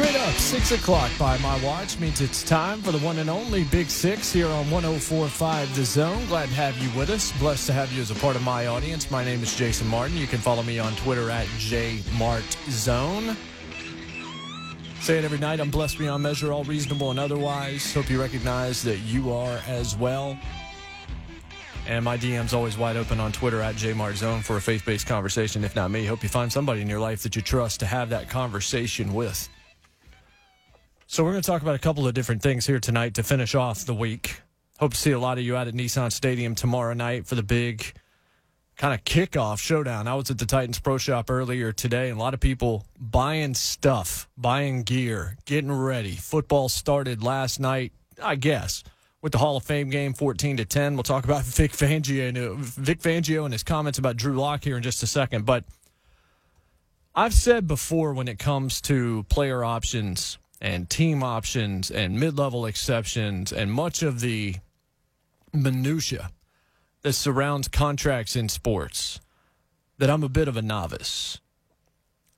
Straight up, 6 o'clock by my watch means it's time for the one and only Big Six here on 1045 The Zone. Glad to have you with us. Blessed to have you as a part of my audience. My name is Jason Martin. You can follow me on Twitter at JMartZone. Say it every night. I'm blessed beyond measure, all reasonable and otherwise. Hope you recognize that you are as well. And my DM's always wide open on Twitter at JMartZone for a faith based conversation. If not me, hope you find somebody in your life that you trust to have that conversation with. So, we're going to talk about a couple of different things here tonight to finish off the week. Hope to see a lot of you out at Nissan Stadium tomorrow night for the big kind of kickoff showdown. I was at the Titans Pro Shop earlier today, and a lot of people buying stuff, buying gear, getting ready. Football started last night, I guess, with the Hall of Fame game, fourteen to ten. We'll talk about Vic Fangio, and Vic Fangio, and his comments about Drew Lock here in just a second. But I've said before, when it comes to player options and team options and mid-level exceptions and much of the minutia that surrounds contracts in sports that I'm a bit of a novice.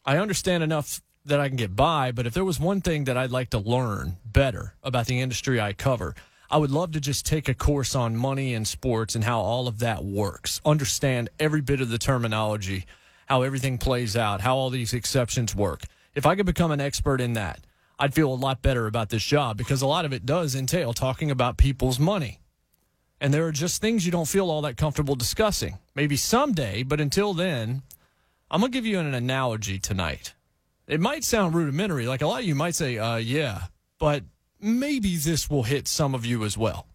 I understand enough that I can get by, but if there was one thing that I'd like to learn better about the industry I cover, I would love to just take a course on money in sports and how all of that works. Understand every bit of the terminology, how everything plays out, how all these exceptions work. If I could become an expert in that, I'd feel a lot better about this job because a lot of it does entail talking about people's money. And there are just things you don't feel all that comfortable discussing. Maybe someday, but until then, I'm going to give you an analogy tonight. It might sound rudimentary, like a lot of you might say, uh, yeah, but maybe this will hit some of you as well.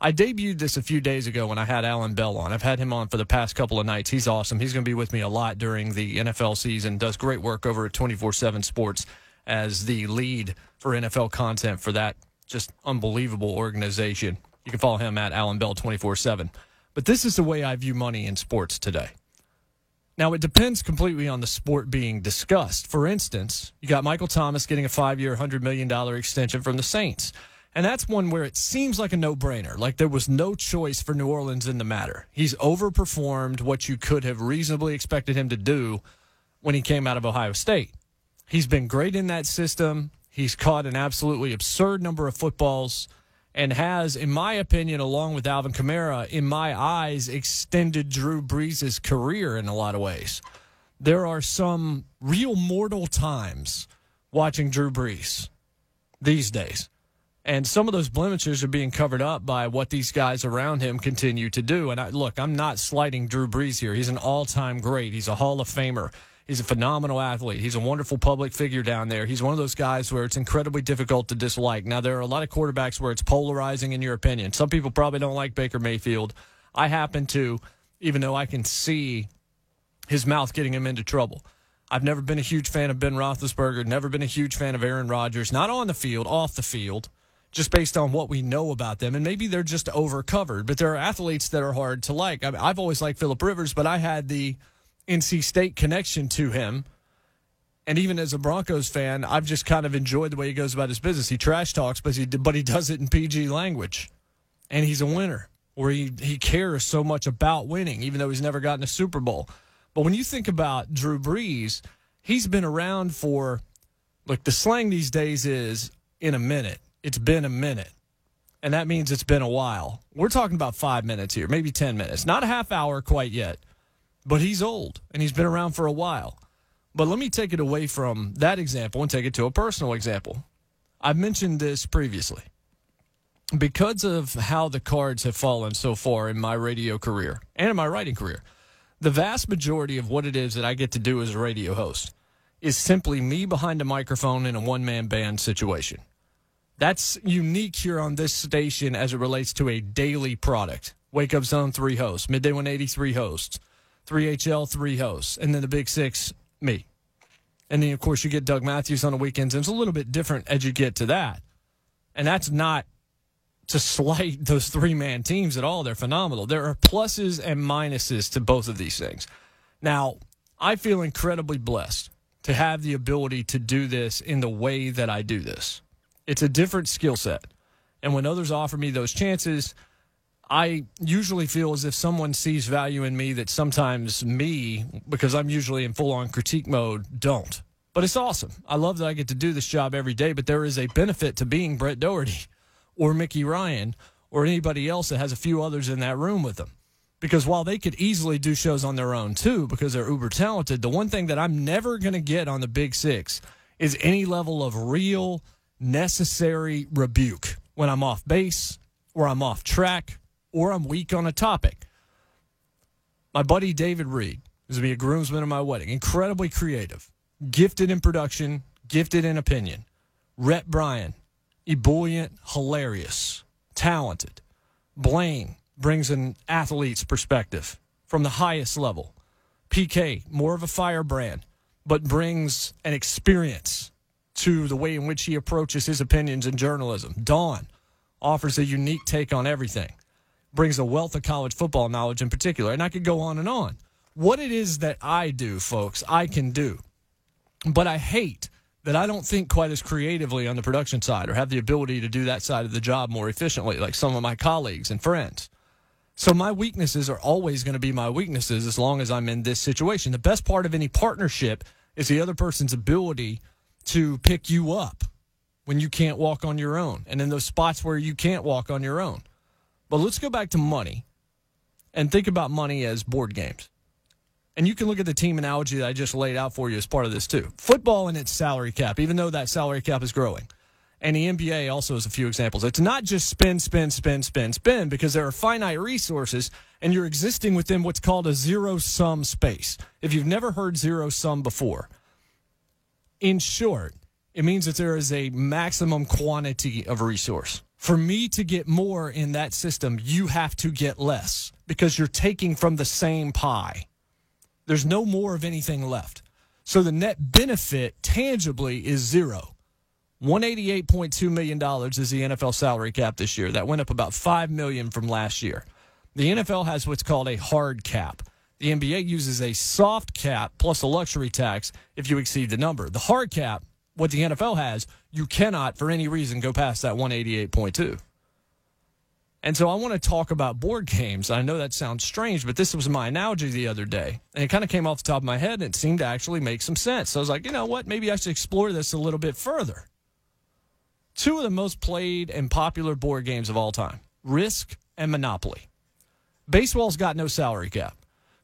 I debuted this a few days ago when I had Alan Bell on. I've had him on for the past couple of nights. He's awesome. He's going to be with me a lot during the NFL season, does great work over at 24 7 Sports as the lead for NFL content for that just unbelievable organization. You can follow him at Alan Bell 24 7. But this is the way I view money in sports today. Now, it depends completely on the sport being discussed. For instance, you got Michael Thomas getting a five year, $100 million extension from the Saints. And that's one where it seems like a no brainer. Like there was no choice for New Orleans in the matter. He's overperformed what you could have reasonably expected him to do when he came out of Ohio State. He's been great in that system. He's caught an absolutely absurd number of footballs and has, in my opinion, along with Alvin Kamara, in my eyes, extended Drew Brees' career in a lot of ways. There are some real mortal times watching Drew Brees these days. And some of those blemishes are being covered up by what these guys around him continue to do. And I, look, I'm not slighting Drew Brees here. He's an all time great, he's a Hall of Famer. He's a phenomenal athlete. He's a wonderful public figure down there. He's one of those guys where it's incredibly difficult to dislike. Now, there are a lot of quarterbacks where it's polarizing in your opinion. Some people probably don't like Baker Mayfield. I happen to, even though I can see his mouth getting him into trouble. I've never been a huge fan of Ben Roethlisberger, never been a huge fan of Aaron Rodgers, not on the field, off the field, just based on what we know about them. And maybe they're just overcovered, but there are athletes that are hard to like. I I've always liked Philip Rivers, but I had the NC State connection to him. And even as a Broncos fan, I've just kind of enjoyed the way he goes about his business. He trash talks, but he but he does it in PG language, and he's a winner. Or he he cares so much about winning, even though he's never gotten a Super Bowl. But when you think about Drew Brees, he's been around for look. The slang these days is in a minute. It's been a minute, and that means it's been a while. We're talking about five minutes here, maybe ten minutes, not a half hour quite yet but he's old and he's been around for a while. But let me take it away from that example and take it to a personal example. I've mentioned this previously. because of how the cards have fallen so far in my radio career and in my writing career, the vast majority of what it is that I get to do as a radio host is simply me behind a microphone in a one man band situation. That's unique here on this station as it relates to a daily product. Wake Up Zone, three hosts. Midday 183 hosts. 3HL, three hosts. And then the Big Six, me. And then, of course, you get Doug Matthews on the weekends. And it's a little bit different as you get to that. And that's not to slight those three man teams at all. They're phenomenal. There are pluses and minuses to both of these things. Now, I feel incredibly blessed to have the ability to do this in the way that I do this. It's a different skill set. And when others offer me those chances, I usually feel as if someone sees value in me that sometimes me, because I'm usually in full on critique mode, don't. But it's awesome. I love that I get to do this job every day, but there is a benefit to being Brett Doherty or Mickey Ryan or anybody else that has a few others in that room with them. Because while they could easily do shows on their own too, because they're uber talented, the one thing that I'm never going to get on the Big Six is any level of real necessary rebuke when I'm off base or I'm off track or I'm weak on a topic. My buddy David Reed is going to be a groomsman at my wedding. Incredibly creative, gifted in production, gifted in opinion. Rhett Bryan, ebullient, hilarious, talented. Blaine brings an athlete's perspective from the highest level. PK, more of a firebrand, but brings an experience to the way in which he approaches his opinions in journalism. Dawn offers a unique take on everything, brings a wealth of college football knowledge in particular. And I could go on and on. What it is that I do, folks, I can do. But I hate that I don't think quite as creatively on the production side or have the ability to do that side of the job more efficiently, like some of my colleagues and friends. So my weaknesses are always going to be my weaknesses as long as I'm in this situation. The best part of any partnership is the other person's ability to pick you up when you can't walk on your own and in those spots where you can't walk on your own. But let's go back to money and think about money as board games. And you can look at the team analogy that I just laid out for you as part of this too. Football and its salary cap, even though that salary cap is growing. And the NBA also has a few examples. It's not just spend, spend, spend, spend, spend, because there are finite resources and you're existing within what's called a zero sum space. If you've never heard zero sum before, in short, it means that there is a maximum quantity of resource. For me to get more in that system, you have to get less because you're taking from the same pie. There's no more of anything left. So the net benefit tangibly is zero. $188.2 million is the NFL salary cap this year. That went up about 5 million from last year. The NFL has what's called a hard cap. The NBA uses a soft cap plus a luxury tax if you exceed the number. The hard cap, what the NFL has, you cannot for any reason go past that 188.2. And so I want to talk about board games. I know that sounds strange, but this was my analogy the other day. And it kind of came off the top of my head and it seemed to actually make some sense. So I was like, you know what? Maybe I should explore this a little bit further. Two of the most played and popular board games of all time Risk and Monopoly. Baseball's got no salary cap.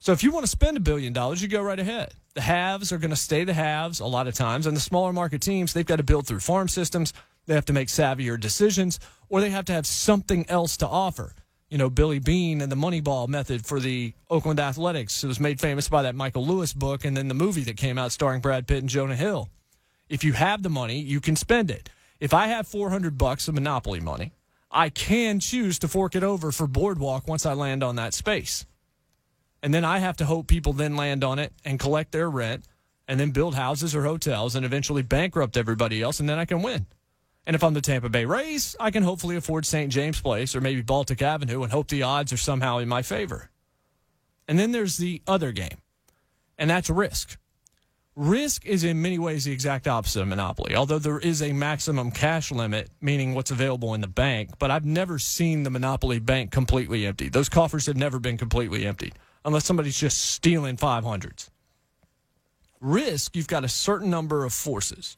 So if you want to spend a billion dollars, you go right ahead. The haves are going to stay the haves a lot of times, and the smaller market teams, they've got to build through farm systems. They have to make savvier decisions, or they have to have something else to offer. You know, Billy Beane and the Moneyball method for the Oakland Athletics. It was made famous by that Michael Lewis book and then the movie that came out starring Brad Pitt and Jonah Hill. If you have the money, you can spend it. If I have 400 bucks of Monopoly money, I can choose to fork it over for Boardwalk once I land on that space. And then I have to hope people then land on it and collect their rent and then build houses or hotels and eventually bankrupt everybody else. And then I can win. And if I'm the Tampa Bay Rays, I can hopefully afford St. James Place or maybe Baltic Avenue and hope the odds are somehow in my favor. And then there's the other game, and that's risk. Risk is in many ways the exact opposite of monopoly, although there is a maximum cash limit, meaning what's available in the bank. But I've never seen the monopoly bank completely empty. Those coffers have never been completely emptied unless somebody's just stealing 500s. Risk, you've got a certain number of forces,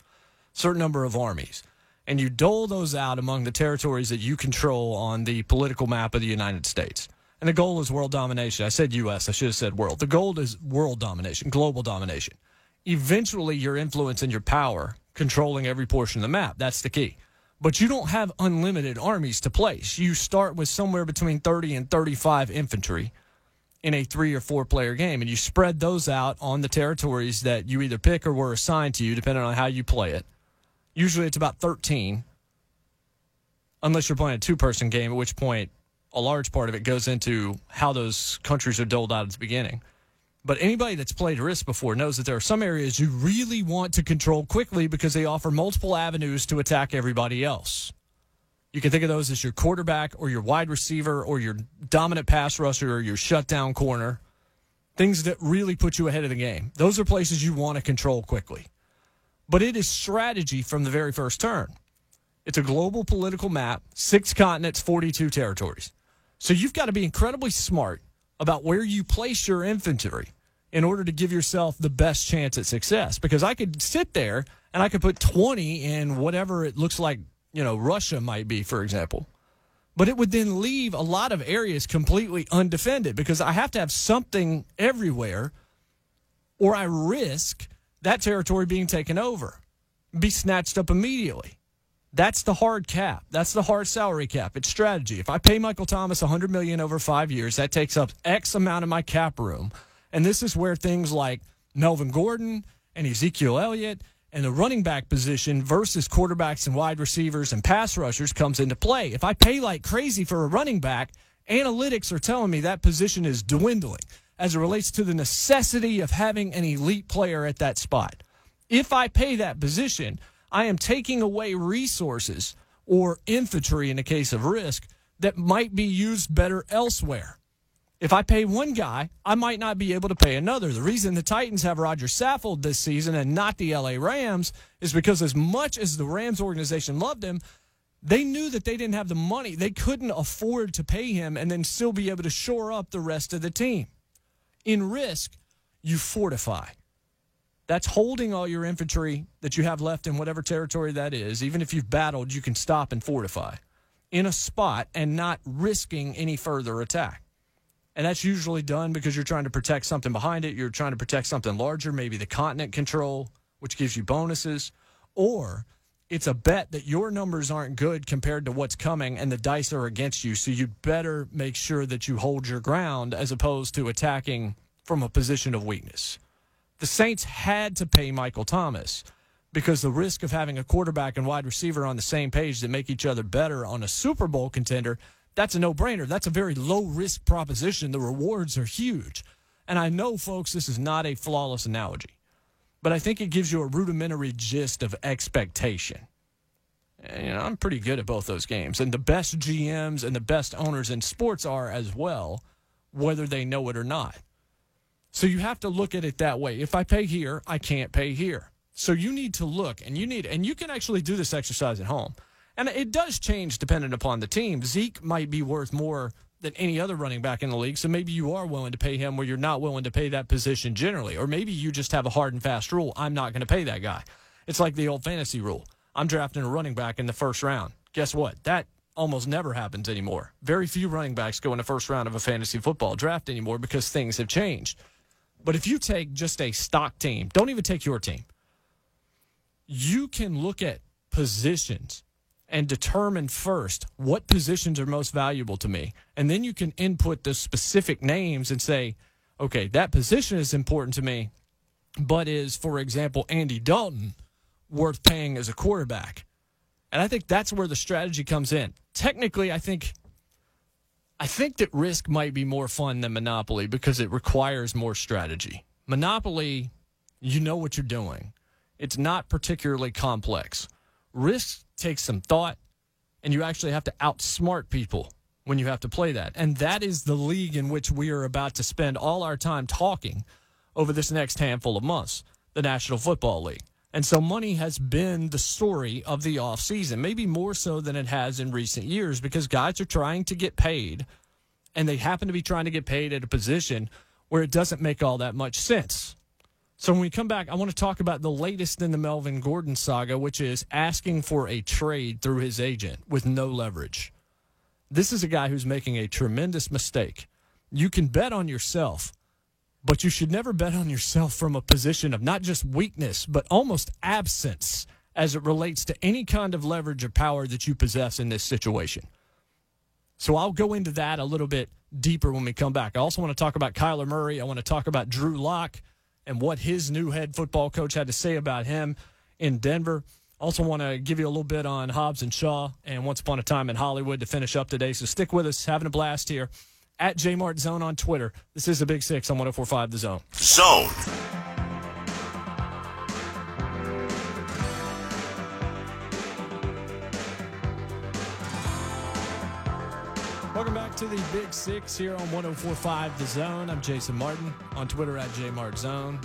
certain number of armies, and you dole those out among the territories that you control on the political map of the United States. And the goal is world domination. I said U.S., I should have said world. The goal is world domination, global domination. Eventually, your influence and your power controlling every portion of the map. That's the key. but you don't have unlimited armies to place. You start with somewhere between 30 and 35 infantry in a three or four player game, and you spread those out on the territories that you either pick or were assigned to you, depending on how you play it. Usually it's about 13, unless you're playing a two person game, at which point a large part of it goes into how those countries are doled out at the beginning. But anybody that's played Risk before knows that there are some areas you really want to control quickly because they offer multiple avenues to attack everybody else. You can think of those as your quarterback or your wide receiver or your dominant pass rusher or your shutdown corner. Things that really put you ahead of the game. Those are places you want to control quickly. But it is strategy from the very first turn. It's a global political map, six continents, 42 territories. So you've got to be incredibly smart about where you place your infantry in order to give yourself the best chance at success. Because I could sit there and I could put 20 in whatever it looks like, you know, Russia might be, for example. But it would then leave a lot of areas completely undefended because I have to have something everywhere or I risk that territory being taken over, be snatched up immediately. That's the hard cap. That's the hard salary cap. It's strategy. If I pay Michael Thomas 100 million over 5 years, that takes up X amount of my cap room. And this is where things like Melvin Gordon and Ezekiel Elliott and the running back position versus quarterbacks and wide receivers and pass rushers comes into play. If I pay like crazy for a running back, analytics are telling me that position is dwindling as it relates to the necessity of having an elite player at that spot. If I pay that position, I am taking away resources or infantry in the case of risk that might be used better elsewhere. If I pay one guy, I might not be able to pay another. The reason the Titans have Roger Saffold this season and not the LA Rams is because, as much as the Rams organization loved him, they knew that they didn't have the money. They couldn't afford to pay him and then still be able to shore up the rest of the team. In risk, you fortify. That's holding all your infantry that you have left in whatever territory that is. Even if you've battled, you can stop and fortify in a spot and not risking any further attack. And that's usually done because you're trying to protect something behind it. You're trying to protect something larger, maybe the continent control, which gives you bonuses. Or it's a bet that your numbers aren't good compared to what's coming and the dice are against you. So you better make sure that you hold your ground as opposed to attacking from a position of weakness the Saints had to pay Michael Thomas because the risk of having a quarterback and wide receiver on the same page that make each other better on a Super Bowl contender, that's a no brainer. That's a very low risk proposition. The rewards are huge. And I know, folks, this is not a flawless analogy, but I think it gives you a rudimentary gist of expectation. And, you know, I'm pretty good at both those games. And the best GMs and the best owners in sports are as well, whether they know it or not. So you have to look at it that way. If I pay here, I can't pay here. So you need to look and you need, and you can actually do this exercise at home. And it does change dependent upon the team. Zeke might be worth more than any other running back in the league. So maybe you are willing to pay him where you're not willing to pay that position generally. Or maybe you just have a hard and fast rule. I'm not going to pay that guy. It's like the old fantasy rule. I'm drafting a running back in the first round. Guess what? That almost never happens anymore. Very few running backs go in the first round of a fantasy football draft anymore because things have changed. But if you take just a stock team, don't even take your team, you can look at positions and determine first what positions are most valuable to me. And then you can input the specific names and say, okay, that position is important to me, but is, for example, Andy Dalton worth paying as a quarterback? And I think that's where the strategy comes in. Technically, I think I think that Risk might be more fun than Monopoly because it requires more strategy. Monopoly, you know what you're doing. It's not particularly complex. Risk takes some thought, and you actually have to outsmart people when you have to play that. And that is the league in which we are about to spend all our time talking over this next handful of months the National Football League. And so money has been the story of the offseason, maybe more so than it has in recent years because guys are trying to get paid and they happen to be trying to get paid at a position where it doesn't make all that much sense. So when we come back, I want to talk about the latest in the Melvin Gordon saga, which is asking for a trade through his agent with no leverage. This is a guy who's making a tremendous mistake. You can bet on yourself but you should never bet on yourself from a position of not just weakness, but almost absence as it relates to any kind of leverage or power that you possess in this situation. So I'll go into that a little bit deeper when we come back. I also want to talk about Kyler Murray. I want to talk about Drew Lock and what his new head football coach had to say about him in Denver. Also, want to give you a little bit on Hobbs and Shaw and Once Upon a Time in Hollywood to finish up today. So stick with us, having a blast here at Jmart Zone on Twitter. This is the Big Six on 1045 The Zone. Zone. To the Big Six here on 1045 The Zone. I'm Jason Martin on Twitter at JMartZone.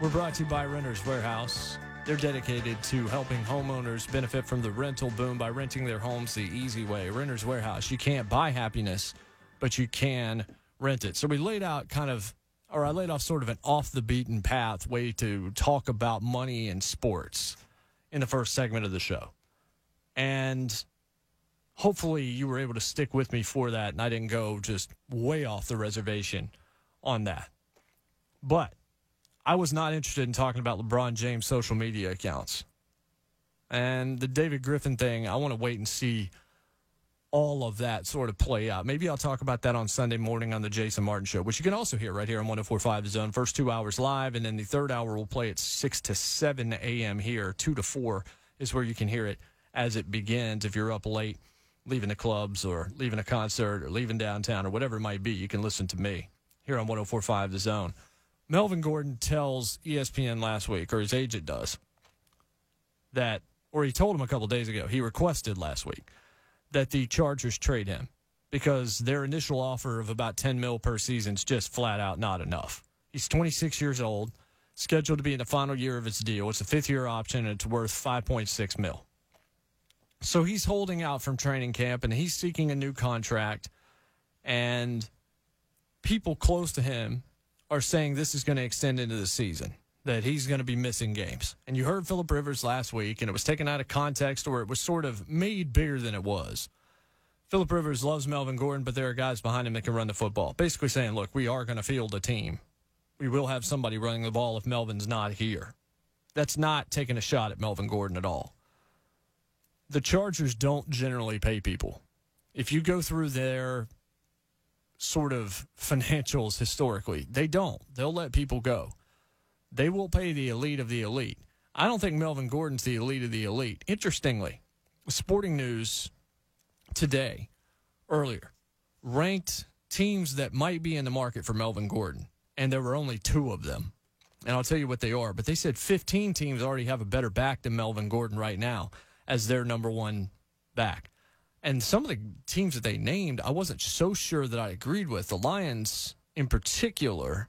We're brought to you by Renters Warehouse. They're dedicated to helping homeowners benefit from the rental boom by renting their homes the easy way. Renters Warehouse, you can't buy happiness, but you can rent it. So we laid out kind of, or I laid off sort of an off the beaten path way to talk about money and sports in the first segment of the show. And hopefully you were able to stick with me for that and I didn't go just way off the reservation on that. But I was not interested in talking about LeBron James' social media accounts. And the David Griffin thing, I want to wait and see all of that sort of play out. Maybe I'll talk about that on Sunday morning on the Jason Martin Show, which you can also hear right here on 1045 The Zone. First two hours live, and then the third hour will play at 6 to 7 a.m. here. 2 to 4 is where you can hear it as it begins if you're up late leaving the clubs or leaving a concert or leaving downtown or whatever it might be, you can listen to me here on 1045 The Zone. Melvin Gordon tells ESPN last week, or his agent does, that, or he told him a couple days ago, he requested last week that the Chargers trade him because their initial offer of about 10 mil per season is just flat out not enough. He's 26 years old, scheduled to be in the final year of his deal. It's a fifth year option and it's worth 5.6 mil. So he's holding out from training camp and he's seeking a new contract. And people close to him are saying this is going to extend into the season, that he's going to be missing games. And you heard Philip Rivers last week, and it was taken out of context or it was sort of made bigger than it was. Philip Rivers loves Melvin Gordon, but there are guys behind him that can run the football. Basically saying, look, we are going to field a team. We will have somebody running the ball if Melvin's not here. That's not taking a shot at Melvin Gordon at all the Chargers don't generally pay people. If you go through their sort of financials historically, they don't. They'll let people go. They will pay the elite of the elite. I don't think Melvin Gordon's the elite of the elite. Interestingly, Sporting News today, earlier, ranked teams that might be in the market for Melvin Gordon, and there were only two of them. And I'll tell you what they are. But they said 15 teams already have a better back than Melvin Gordon right now as their number one back. And some of the teams that they named, I wasn't so sure that I agreed with. The Lions, in particular,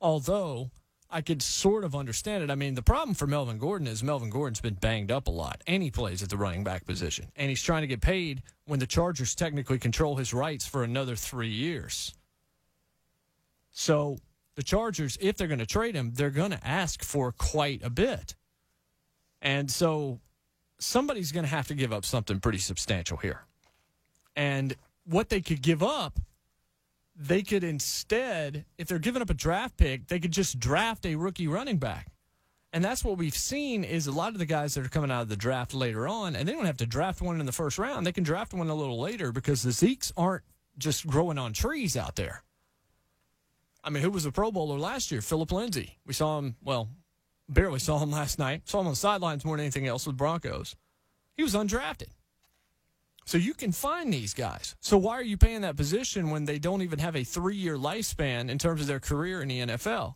although I could sort of understand it. I mean, the problem for Melvin Gordon is Melvin Gordon's been banged up a lot, and he plays at the running back position. And he's trying to get paid when the Chargers technically control his rights for another three years. So the Chargers, if they're going to trade him, they're going to ask for quite a bit. And so somebody's going to have to give up something pretty substantial here. And what they could give up, they could instead, if they're giving up a draft pick, they could just draft a rookie running back. And that's what we've seen is a lot of the guys that are coming out of the draft later on, and they don't have to draft one in the first round. They can draft one a little later because the Zekes aren't just growing on trees out there. I mean, who was a Pro Bowler last year? Philip Lindsay. We saw him, well, barely saw him last night. Saw him on the sidelines more than anything else with Broncos. He was undrafted. So you can find these guys. So why are you paying that position when they don't even have a three year lifespan in terms of their career in the NFL?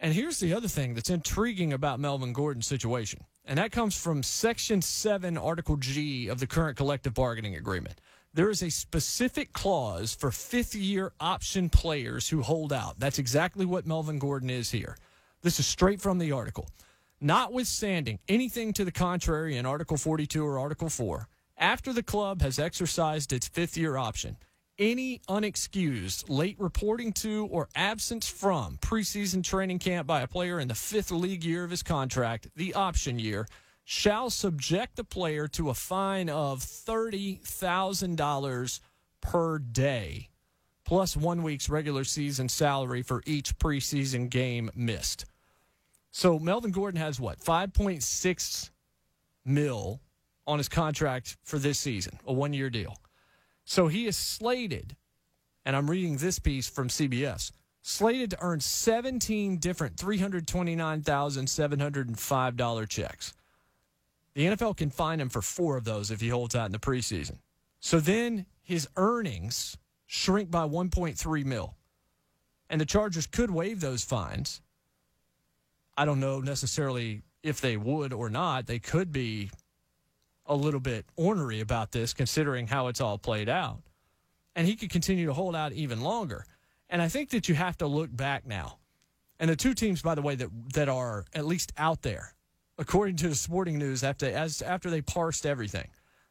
And here's the other thing that's intriguing about Melvin Gordon's situation, and that comes from Section 7, Article G of the current collective bargaining agreement. There is a specific clause for fifth year option players who hold out. That's exactly what Melvin Gordon is here. This is straight from the article. Notwithstanding anything to the contrary in Article 42 or Article 4, after the club has exercised its fifth year option, any unexcused late reporting to or absence from preseason training camp by a player in the fifth league year of his contract, the option year, shall subject the player to a fine of $30,000 per day plus one week's regular season salary for each preseason game missed. So Melvin Gordon has what? 5.6 mil on his contract for this season, a one year deal. So he is slated, and I'm reading this piece from CBS, slated to earn 17 different $329,705 checks. The NFL can fine him for four of those if he holds out in the preseason. So then his earnings shrink by 1.3 mil. And the Chargers could waive those fines. I don't know necessarily if they would or not. They could be a little bit ornery about this considering how it's all played out. And he could continue to hold out even longer. And I think that you have to look back now. And the two teams, by the way, that that are at least out there, according to the sporting news, after as after they parsed everything,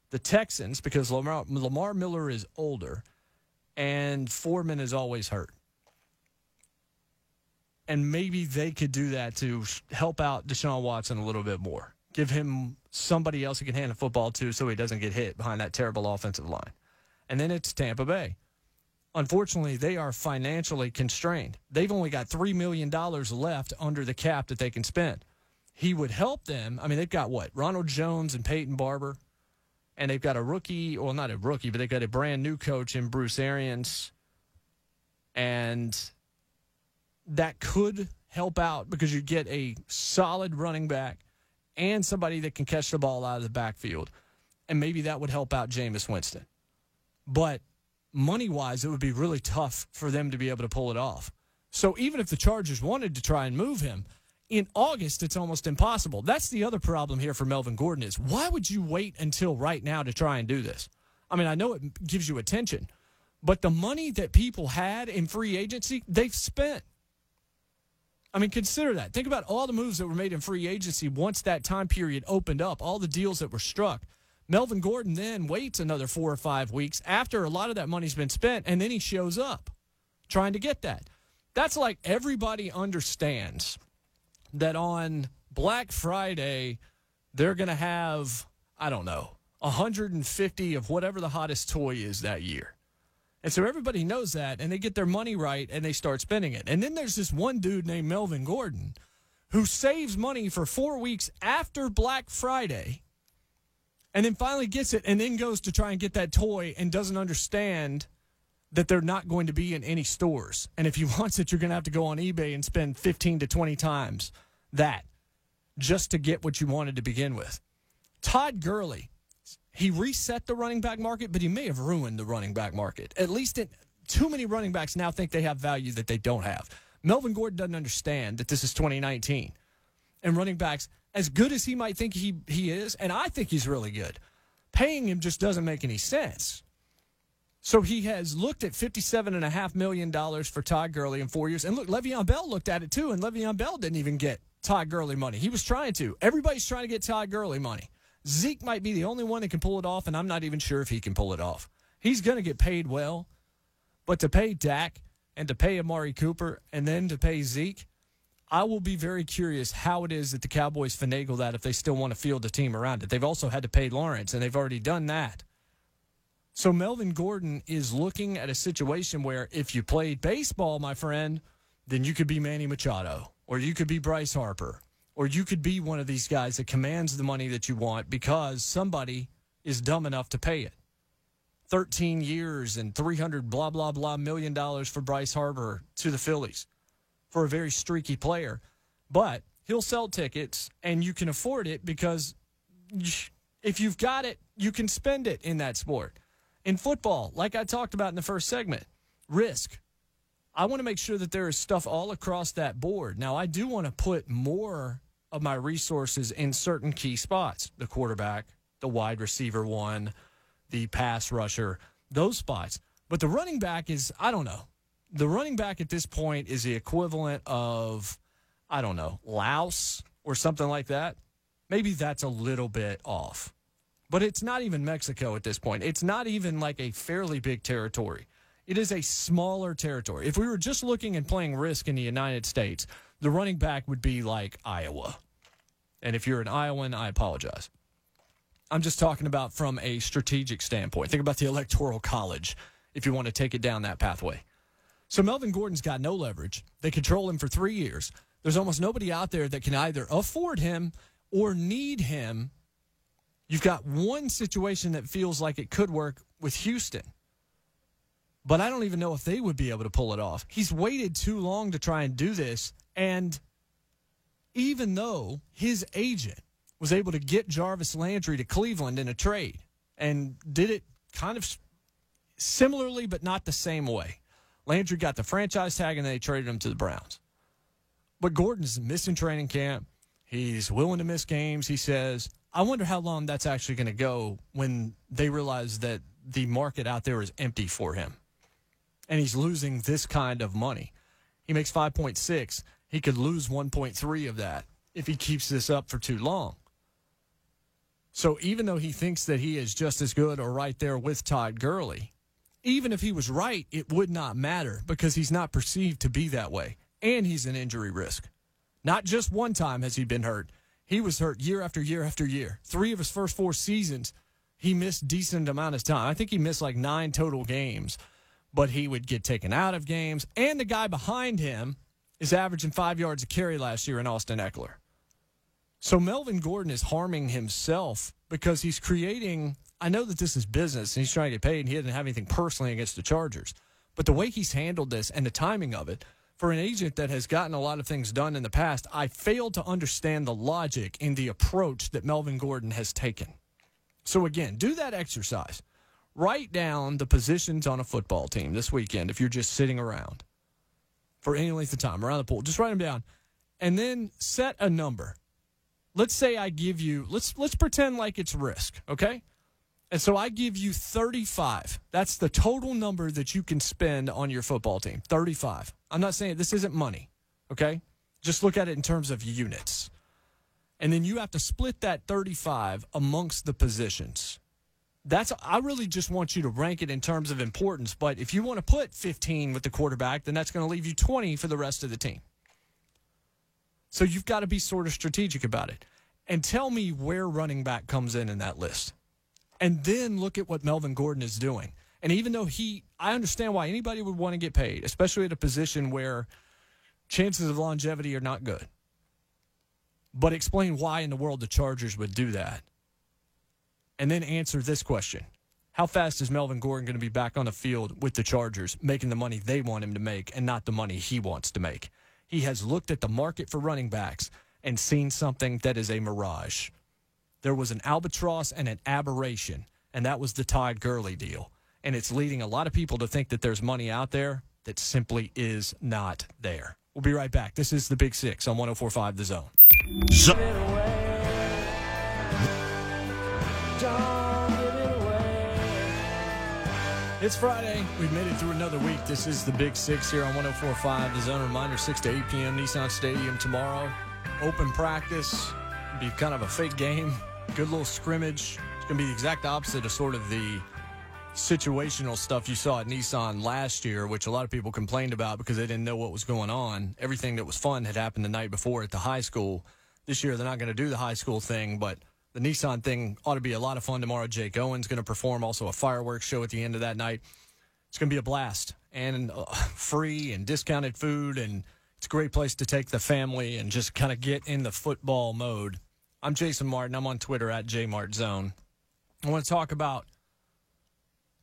the Texans, because Lamar, Lamar Miller is older, and Foreman is always hurt. And maybe they could do that to help out Deshaun Watson a little bit more. Give him somebody else he can hand the football to so he doesn't get hit behind that terrible offensive line. And then it's Tampa Bay. Unfortunately, they are financially constrained. They've only got $3 million left under the cap that they can spend. He would help them. I mean, they've got what? Ronald Jones and Peyton Barber. And they've got a rookie, well, not a rookie, but they've got a brand new coach in Bruce Arians. And that could help out because you get a solid running back and somebody that can catch the ball out of the backfield. And maybe that would help out Jameis Winston. But money wise, it would be really tough for them to be able to pull it off. So even if the Chargers wanted to try and move him, in August, it's almost impossible. That's the other problem here for Melvin Gordon is why would you wait until right now to try and do this? I mean, I know it gives you attention, but the money that people had in free agency, they've spent. I mean, consider that. Think about all the moves that were made in free agency once that time period opened up, all the deals that were struck. Melvin Gordon then waits another four or five weeks after a lot of that money's been spent, and then he shows up trying to get that. That's like everybody understands that on Black Friday, they're going to have, I don't know, 150 of whatever the hottest toy is that year. And so everybody knows that, and they get their money right and they start spending it. And then there's this one dude named Melvin Gordon who saves money for four weeks after Black Friday and then finally gets it and then goes to try and get that toy and doesn't understand that they're not going to be in any stores. And if he wants it, you're going to have to go on eBay and spend 15 to 20 times that just to get what you wanted to begin with. Todd Gurley, he reset the running back market, but he may have ruined the running back market. At least it, too many running backs now think they have value that they don't have. Melvin Gordon doesn't understand that this is 2019. And running backs, as good as he might think he, he is, and I think he's really good, paying him just doesn't make any sense. So he has looked at $57.5 million for Todd Gurley in four years. And look, Le'Veon Bell looked at it too, and Le'Veon Bell didn't even get Todd Gurley money. He was trying to. Everybody's trying to get Todd Gurley money. Zeke might be the only one that can pull it off, and I'm not even sure if he can pull it off. He's going to get paid well, but to pay Dak and to pay Amari Cooper and then to pay Zeke, I will be very curious how it is that the Cowboys finagle that if they still want to field the team around it. They've also had to pay Lawrence, and they've already done that. So Melvin Gordon is looking at a situation where if you played baseball, my friend, then you could be Manny Machado or you could be Bryce Harper, or you could be one of these guys that commands the money that you want because somebody is dumb enough to pay it. 13 years and 300 blah, blah, blah million dollars for Bryce Harper to the Phillies for a very streaky player. But he'll sell tickets and you can afford it because if you've got it, you can spend it in that sport. In football, like I talked about in the first segment, risk. I want to make sure that there is stuff all across that board. Now, I do want to put more of my resources in certain key spots the quarterback, the wide receiver one, the pass rusher, those spots. But the running back is, I don't know. The running back at this point is the equivalent of, I don't know, Laos or something like that. Maybe that's a little bit off. But it's not even Mexico at this point. It's not even like a fairly big territory. It is a smaller territory. If we were just looking and playing risk in the United States, the running back would be like Iowa. And if you're an Iowan, I apologize. I'm just talking about from a strategic standpoint. Think about the Electoral College if you want to take it down that pathway. So Melvin Gordon's got no leverage. They control him for three years. There's almost nobody out there that can either afford him or need him You've got one situation that feels like it could work with Houston. But I don't even know if they would be able to pull it off. He's waited too long to try and do this. And even though his agent was able to get Jarvis Landry to Cleveland in a trade and did it kind of similarly, but not the same way. Landry got the franchise tag and they traded him to the Browns. But Gordon's missing training camp. He's willing to miss games, he says. I wonder how long that's actually going to go when they realize that the market out there is empty for him. And he's losing this kind of money. He makes 5.6. He could lose 1.3 of that if he keeps this up for too long. So even though he thinks that he is just as good or right there with Todd Gurley, even if he was right, it would not matter because he's not perceived to be that way. And he's an injury risk. Not just one time has he been hurt. He was hurt year after year after year. Three of his first four seasons, he missed decent amount of time. I think he missed like nine total games, but he would get taken out of games. And the guy behind him is averaging five yards a carry last year in Austin Ekeler. So Melvin Gordon is harming himself because he's creating. I know that this is business and he's trying to get paid and he doesn't have anything personally against the Chargers. But the way he's handled this and the timing of it, for an agent that has gotten a lot of things done in the past, I fail to understand the logic in the approach that Melvin Gordon has taken. So, again, do that exercise. Write down the positions on a football team this weekend if you're just sitting around for any length of time around the pool. Just write them down and then set a number. Let's say I give you, let's, let's pretend like it's risk, okay? And so I give you 35. That's the total number that you can spend on your football team 35. I'm not saying this isn't money, okay? Just look at it in terms of units. And then you have to split that 35 amongst the positions. That's I really just want you to rank it in terms of importance, but if you want to put 15 with the quarterback, then that's going to leave you 20 for the rest of the team. So you've got to be sort of strategic about it. And tell me where running back comes in in that list. And then look at what Melvin Gordon is doing. And even though he, I understand why anybody would want to get paid, especially at a position where chances of longevity are not good. But explain why in the world the Chargers would do that. And then answer this question How fast is Melvin Gordon going to be back on the field with the Chargers, making the money they want him to make and not the money he wants to make? He has looked at the market for running backs and seen something that is a mirage. There was an albatross and an aberration, and that was the Todd Gurley deal and it's leading a lot of people to think that there's money out there that simply is not there. We'll be right back. This is the Big Six on 1045 The Zone. It's Friday. We've made it through another week. This is the Big Six here on 1045 The Zone. Reminder 6 to 8 p.m. Nissan Stadium tomorrow. Open practice. Be kind of a fake game. Good little scrimmage. It's going to be the exact opposite of sort of the situational stuff you saw at Nissan last year, which a lot of people complained about because they didn't know what was going on. Everything that was fun had happened the night before at the high school. This year, they're not going to do the high school thing, but the Nissan thing ought to be a lot of fun tomorrow. Jake Owen's going to perform also a fireworks show at the end of that night. It's going to be a blast and uh, free and discounted food, and it's a great place to take the family and just kind of get in the football mode. I'm Jason Martin. I'm on Twitter at JMartZone. I want to talk about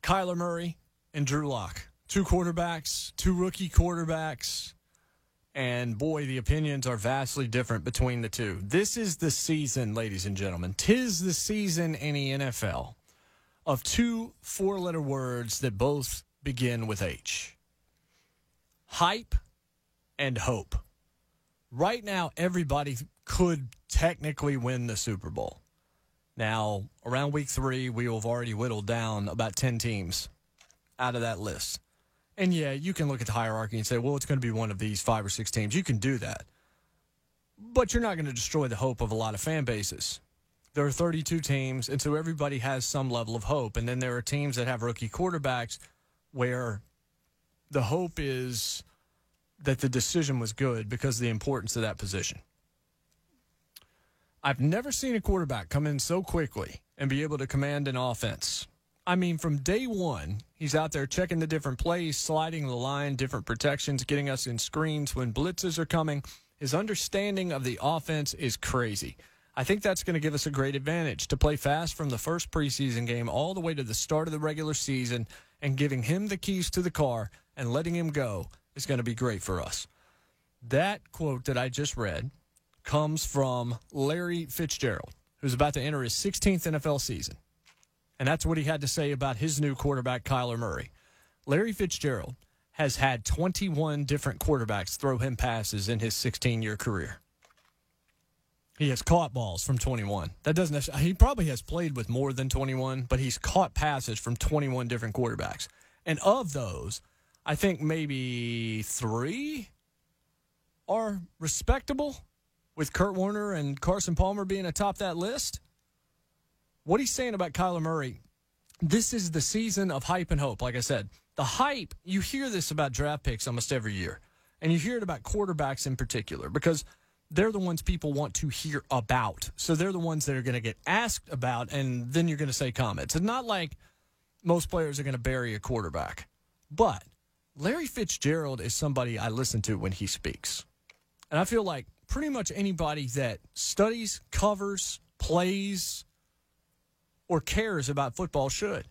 Kyler Murray and Drew Lock. Two quarterbacks, two rookie quarterbacks. And boy, the opinions are vastly different between the two. This is the season, ladies and gentlemen. Tis the season in the NFL of two four letter words that both begin with H hype and hope. Right now, everybody could technically win the Super Bowl. Now, around week three, we will have already whittled down about 10 teams out of that list. And yeah, you can look at the hierarchy and say, well, it's going to be one of these five or six teams. You can do that. But you're not going to destroy the hope of a lot of fan bases. There are 32 teams, and so everybody has some level of hope. And then there are teams that have rookie quarterbacks where the hope is that the decision was good because of the importance of that position. I've never seen a quarterback come in so quickly and be able to command an offense. I mean, from day one, he's out there checking the different plays, sliding the line, different protections, getting us in screens when blitzes are coming. His understanding of the offense is crazy. I think that's going to give us a great advantage to play fast from the first preseason game all the way to the start of the regular season and giving him the keys to the car and letting him go is going to be great for us. That quote that I just read comes from Larry Fitzgerald, who's about to enter his 16th NFL season. And that's what he had to say about his new quarterback, Kyler Murray. Larry Fitzgerald has had 21 different quarterbacks throw him passes in his 16 year career. He has caught balls from 21. That doesn't he probably has played with more than 21, but he's caught passes from 21 different quarterbacks. And of those, I think maybe 3 are respectable with Kurt Warner and Carson Palmer being atop that list. What he's saying about Kyler Murray, this is the season of hype and hope, like I said. The hype, you hear this about draft picks almost every year, and you hear it about quarterbacks in particular because they're the ones people want to hear about. So they're the ones that are going to get asked about, and then you're going to say comments. It's not like most players are going to bury a quarterback, but Larry Fitzgerald is somebody I listen to when he speaks. And I feel like pretty much anybody that studies, covers, plays, or cares about football should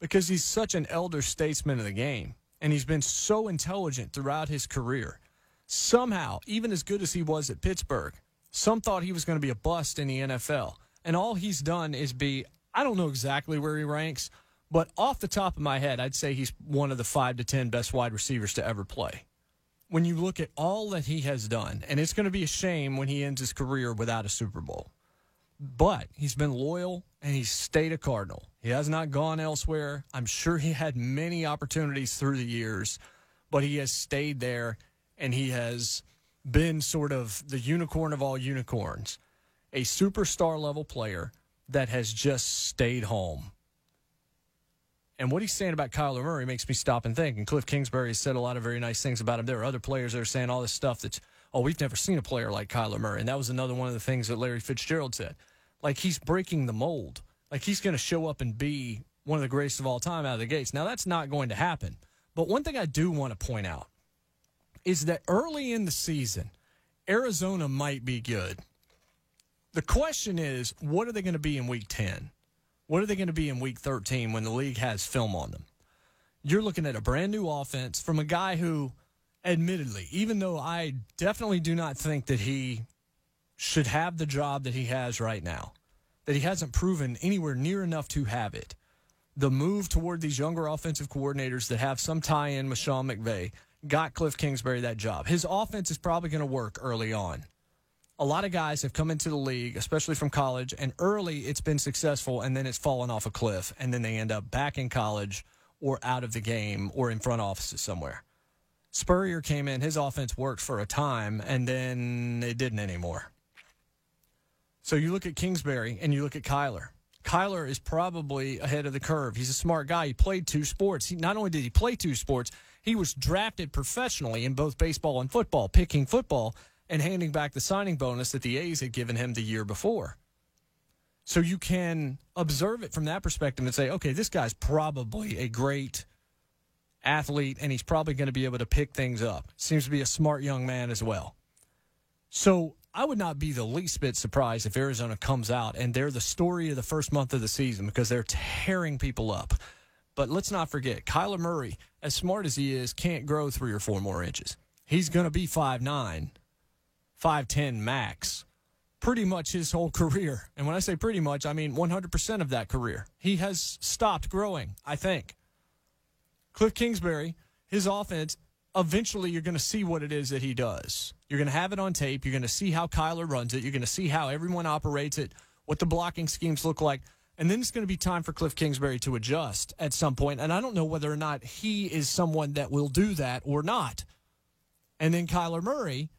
because he's such an elder statesman of the game and he's been so intelligent throughout his career. Somehow, even as good as he was at Pittsburgh, some thought he was going to be a bust in the NFL. And all he's done is be, I don't know exactly where he ranks, but off the top of my head, I'd say he's one of the five to 10 best wide receivers to ever play. When you look at all that he has done, and it's going to be a shame when he ends his career without a Super Bowl. But he's been loyal and he's stayed a Cardinal. He has not gone elsewhere. I'm sure he had many opportunities through the years, but he has stayed there and he has been sort of the unicorn of all unicorns, a superstar level player that has just stayed home. And what he's saying about Kyler Murray makes me stop and think. And Cliff Kingsbury has said a lot of very nice things about him. There are other players that are saying all this stuff that's, oh, we've never seen a player like Kyler Murray. And that was another one of the things that Larry Fitzgerald said. Like he's breaking the mold. Like he's going to show up and be one of the greatest of all time out of the gates. Now, that's not going to happen. But one thing I do want to point out is that early in the season, Arizona might be good. The question is, what are they going to be in week 10? What are they going to be in week 13 when the league has film on them? You're looking at a brand new offense from a guy who, admittedly, even though I definitely do not think that he should have the job that he has right now, that he hasn't proven anywhere near enough to have it. The move toward these younger offensive coordinators that have some tie in with Sean McVay got Cliff Kingsbury that job. His offense is probably going to work early on. A lot of guys have come into the league, especially from college, and early it's been successful, and then it's fallen off a cliff, and then they end up back in college or out of the game or in front offices somewhere. Spurrier came in, his offense worked for a time, and then it didn't anymore. So you look at Kingsbury and you look at Kyler. Kyler is probably ahead of the curve. He's a smart guy. He played two sports. He, not only did he play two sports, he was drafted professionally in both baseball and football, picking football and handing back the signing bonus that the A's had given him the year before. So you can observe it from that perspective and say, okay, this guy's probably a great athlete and he's probably going to be able to pick things up. Seems to be a smart young man as well. So I would not be the least bit surprised if Arizona comes out and they're the story of the first month of the season because they're tearing people up. But let's not forget, Kyler Murray, as smart as he is, can't grow three or four more inches. He's going to be 5'9, 5'10 max pretty much his whole career. And when I say pretty much, I mean 100% of that career. He has stopped growing, I think. Cliff Kingsbury, his offense eventually you're going to see what it is that he does. You're going to have it on tape. You're going to see how Kyler runs it. You're going to see how everyone operates it, what the blocking schemes look like. And then it's going to be time for Cliff Kingsbury to adjust at some point. And I don't know whether or not he is someone that will do that or not. And then Kyler Murray,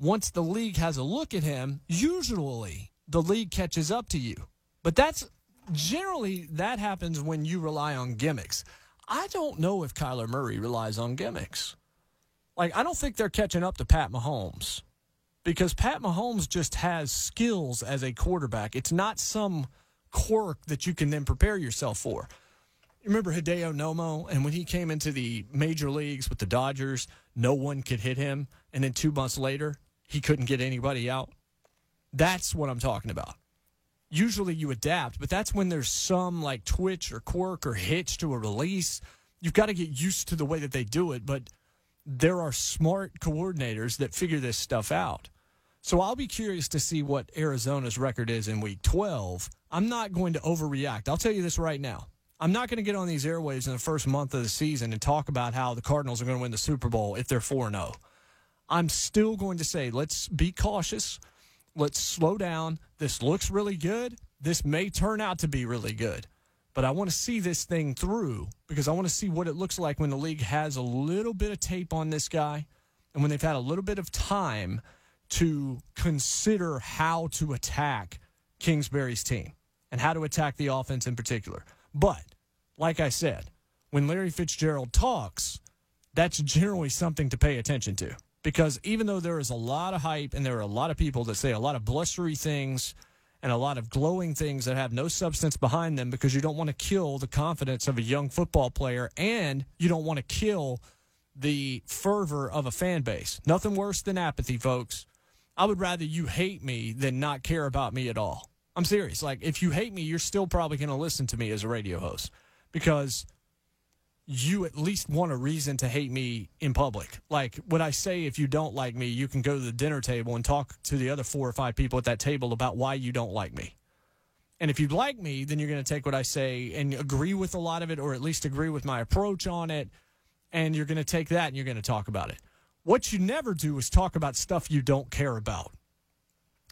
once the league has a look at him, usually the league catches up to you. But that's generally that happens when you rely on gimmicks. I don't know if Kyler Murray relies on gimmicks. Like, I don't think they're catching up to Pat Mahomes because Pat Mahomes just has skills as a quarterback. It's not some quirk that you can then prepare yourself for. You remember Hideo Nomo, and when he came into the major leagues with the Dodgers, no one could hit him, and then two months later, he couldn't get anybody out. That's what I'm talking about. usually you adapt, but that's when there's some like twitch or quirk or hitch to a release. You've got to get used to the way that they do it, but there are smart coordinators that figure this stuff out. So I'll be curious to see what Arizona's record is in week 12. I'm not going to overreact. I'll tell you this right now. I'm not going to get on these airwaves in the first month of the season and talk about how the Cardinals are going to win the Super Bowl if they're 4 0. I'm still going to say let's be cautious. Let's slow down. This looks really good. This may turn out to be really good. But I want to see this thing through because I want to see what it looks like when the league has a little bit of tape on this guy and when they've had a little bit of time to consider how to attack Kingsbury's team and how to attack the offense in particular. But like I said, when Larry Fitzgerald talks, that's generally something to pay attention to because even though there is a lot of hype and there are a lot of people that say a lot of blustery things and a lot of glowing things that have no substance behind them because you don't want to kill the confidence of a young football player and you don't want to kill the fervor of a fan base. Nothing worse than apathy, folks. I would rather you hate me than not care about me at all. I'm serious. Like, if you hate me, you're still probably going to listen to me as a radio host because you at least want a reason to hate me in public. Like what I say, if you don't like me, you can go to the dinner table and talk to the other four or five people at that table about why you don't like me. And if you like me, then you're going to take what I say and agree with a lot of it, or at least agree with my approach on it. And you're going to take that and you're going to talk about it. What you never do is talk about stuff you don't care about.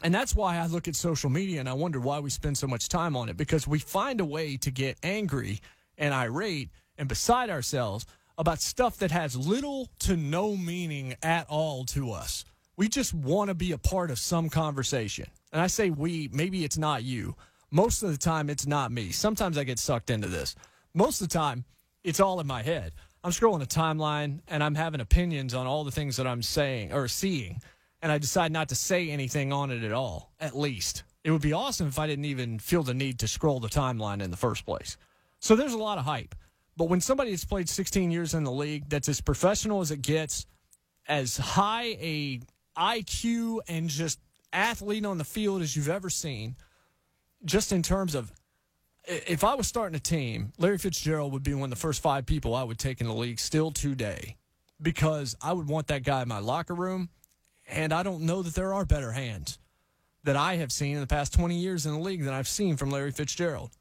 And that's why I look at social media and I wonder why we spend so much time on it because we find a way to get angry and irate and beside ourselves about stuff that has little to no meaning at all to us. We just want to be a part of some conversation. And I say we, maybe it's not you. Most of the time, it's not me. Sometimes I get sucked into this. Most of the time, it's all in my head. I'm scrolling a timeline and I'm having opinions on all the things that I'm saying or seeing, and I decide not to say anything on it at all, at least. It would be awesome if I didn't even feel the need to scroll the timeline in the first place. So there's a lot of hype. But when somebody has played 16 years in the league, that's as professional as it gets, as high a IQ and just athlete on the field as you've ever seen, just in terms of if I was starting a team, Larry Fitzgerald would be one of the first five people I would take in the league still today because I would want that guy in my locker room. And I don't know that there are better hands that I have seen in the past 20 years in the league than I've seen from Larry Fitzgerald.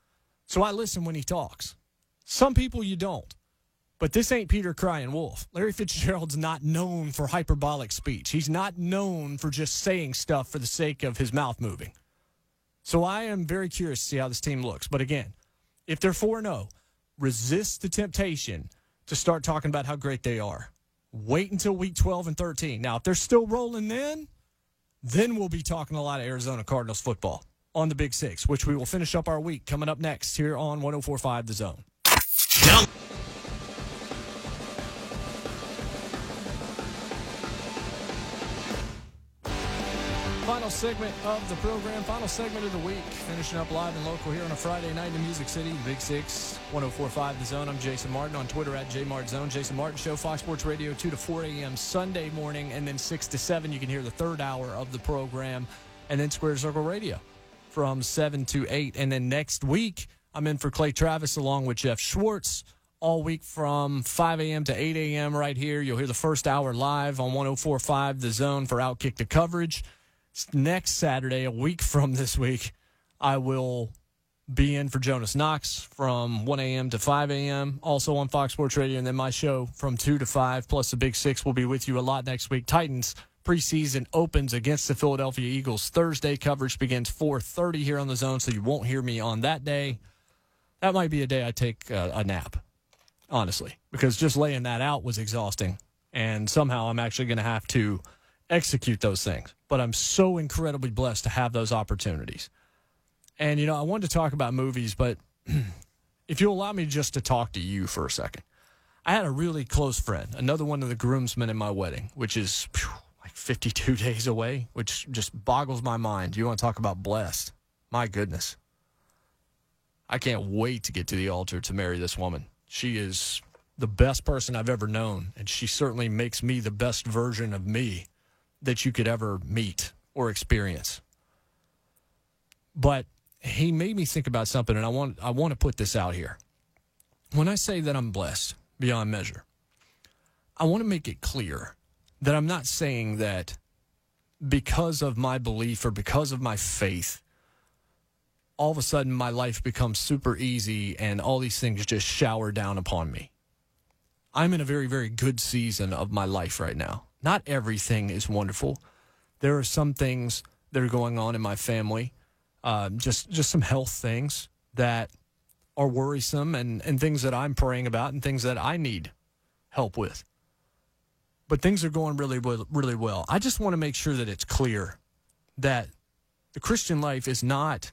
So I listen when he talks. Some people you don't. But this ain't Peter crying wolf. Larry Fitzgerald's not known for hyperbolic speech. He's not known for just saying stuff for the sake of his mouth moving. So I am very curious to see how this team looks. But again, if they're 4 0, resist the temptation to start talking about how great they are. Wait until week 12 and 13. Now, if they're still rolling then, then we'll be talking a lot of Arizona Cardinals football on the Big Six, which we will finish up our week coming up next here on 1045 The Zone. Final segment of the program, final segment of the week. Finishing up live and local here on a Friday night in Music City, Big Six, 1045 The Zone. I'm Jason Martin on Twitter at JMartZone. Jason Martin Show, Fox Sports Radio, 2 to 4 a.m. Sunday morning, and then 6 to 7. You can hear the third hour of the program, and then Square Circle Radio from 7 to 8. And then next week, I'm in for Clay Travis along with Jeff Schwartz all week from 5 a.m. to 8 a.m. right here. You'll hear the first hour live on 1045 The Zone for Outkick the coverage. Next Saturday, a week from this week, I will be in for Jonas Knox from 1 a.m. to 5 a.m. Also on Fox Sports Radio, and then my show from 2 to 5, plus the Big Six will be with you a lot next week. Titans preseason opens against the Philadelphia Eagles Thursday. Coverage begins 4:30 here on the Zone, so you won't hear me on that day that might be a day I take uh, a nap, honestly, because just laying that out was exhausting. And somehow I'm actually going to have to execute those things. But I'm so incredibly blessed to have those opportunities. And, you know, I wanted to talk about movies, but if you'll allow me just to talk to you for a second, I had a really close friend, another one of the groomsmen in my wedding, which is phew, like 52 days away, which just boggles my mind. You want to talk about blessed? My goodness. I can't wait to get to the altar to marry this woman. She is the best person I've ever known, and she certainly makes me the best version of me that you could ever meet or experience. But he made me think about something, and I want I want to put this out here. When I say that I'm blessed beyond measure, I want to make it clear that I'm not saying that because of my belief or because of my faith, all of a sudden my life becomes super easy and all these things just shower down upon me. I'm in a very, very good season of my life right now. Not everything is wonderful. There are some things that are going on in my family, uh, just just some health things that are worrisome and, and things that I'm praying about and things that I need help with. But things are going really well, really well. I just want to make sure that it's clear that the Christian life is not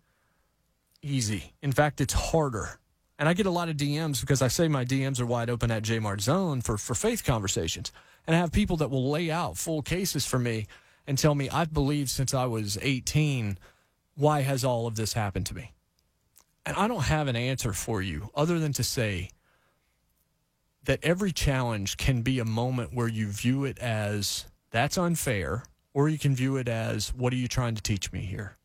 easy. In fact, it's harder. And I get a lot of DMs because I say my DMs are wide open at Jmart Zone for, for faith conversations. And I have people that will lay out full cases for me and tell me, I've believed since I was 18. Why has all of this happened to me? And I don't have an answer for you other than to say that every challenge can be a moment where you view it as that's unfair, or you can view it as what are you trying to teach me here?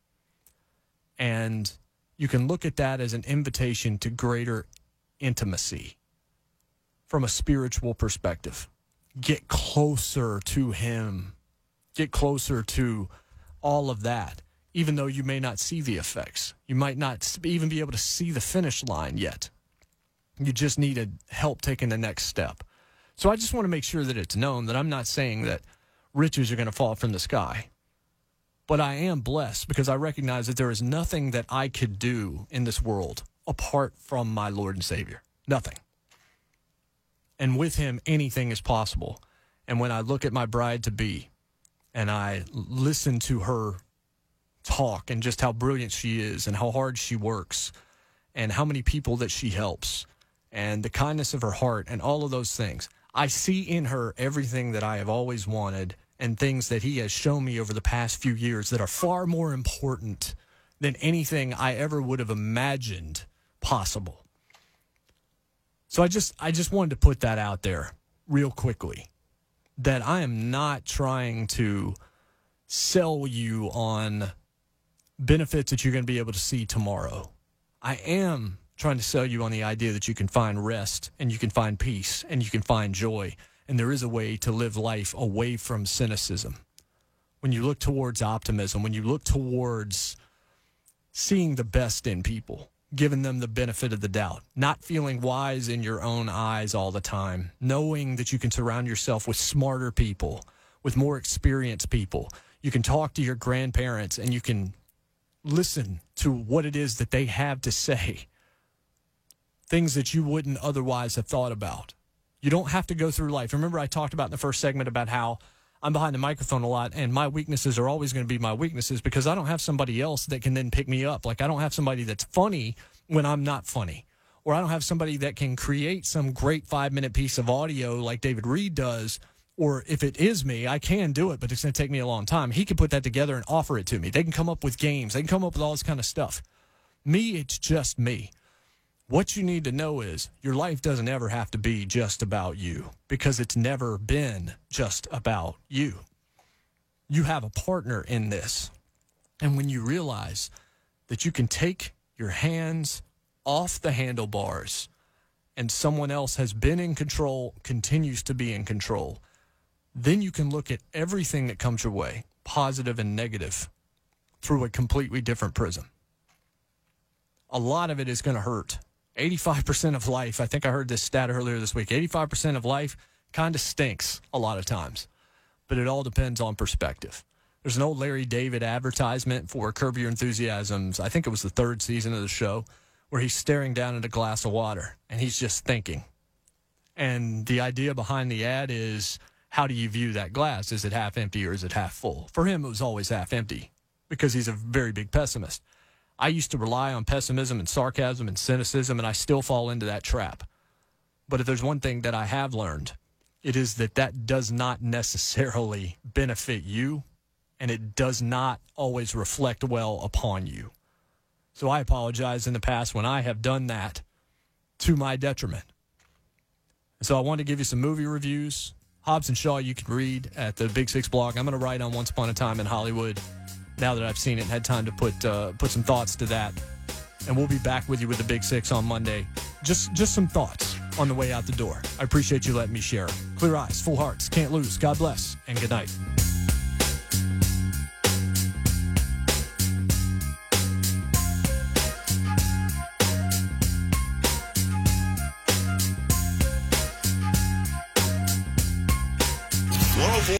And you can look at that as an invitation to greater intimacy from a spiritual perspective. Get closer to Him, get closer to all of that, even though you may not see the effects. You might not even be able to see the finish line yet. You just needed help taking the next step. So I just want to make sure that it's known that I'm not saying that riches are going to fall from the sky. But I am blessed because I recognize that there is nothing that I could do in this world apart from my Lord and Savior. Nothing. And with him, anything is possible. And when I look at my bride to be and I listen to her talk and just how brilliant she is and how hard she works and how many people that she helps and the kindness of her heart and all of those things, I see in her everything that I have always wanted and things that he has shown me over the past few years that are far more important than anything I ever would have imagined possible. So I just I just wanted to put that out there real quickly that I am not trying to sell you on benefits that you're going to be able to see tomorrow. I am trying to sell you on the idea that you can find rest and you can find peace and you can find joy and there is a way to live life away from cynicism. When you look towards optimism, when you look towards seeing the best in people, giving them the benefit of the doubt, not feeling wise in your own eyes all the time, knowing that you can surround yourself with smarter people, with more experienced people. You can talk to your grandparents and you can listen to what it is that they have to say, things that you wouldn't otherwise have thought about. You don't have to go through life. Remember, I talked about in the first segment about how I'm behind the microphone a lot, and my weaknesses are always going to be my weaknesses because I don't have somebody else that can then pick me up. Like, I don't have somebody that's funny when I'm not funny, or I don't have somebody that can create some great five minute piece of audio like David Reed does. Or if it is me, I can do it, but it's going to take me a long time. He can put that together and offer it to me. They can come up with games, they can come up with all this kind of stuff. Me, it's just me. What you need to know is your life doesn't ever have to be just about you because it's never been just about you. You have a partner in this. And when you realize that you can take your hands off the handlebars and someone else has been in control, continues to be in control, then you can look at everything that comes your way, positive and negative, through a completely different prism. A lot of it is going to hurt 85% of life, I think I heard this stat earlier this week 85% of life kind of stinks a lot of times, but it all depends on perspective. There's an old Larry David advertisement for Curb Your Enthusiasms. I think it was the third season of the show where he's staring down at a glass of water and he's just thinking. And the idea behind the ad is how do you view that glass? Is it half empty or is it half full? For him, it was always half empty because he's a very big pessimist. I used to rely on pessimism and sarcasm and cynicism, and I still fall into that trap. But if there's one thing that I have learned, it is that that does not necessarily benefit you, and it does not always reflect well upon you. So I apologize in the past when I have done that to my detriment. So I want to give you some movie reviews. Hobbs and Shaw, you can read at the Big Six blog. I'm going to write on Once Upon a Time in Hollywood now that I've seen it had time to put uh, put some thoughts to that. And we'll be back with you with the Big Six on Monday. Just just some thoughts on the way out the door. I appreciate you letting me share. Clear eyes, full hearts, can't lose. God bless, and good night.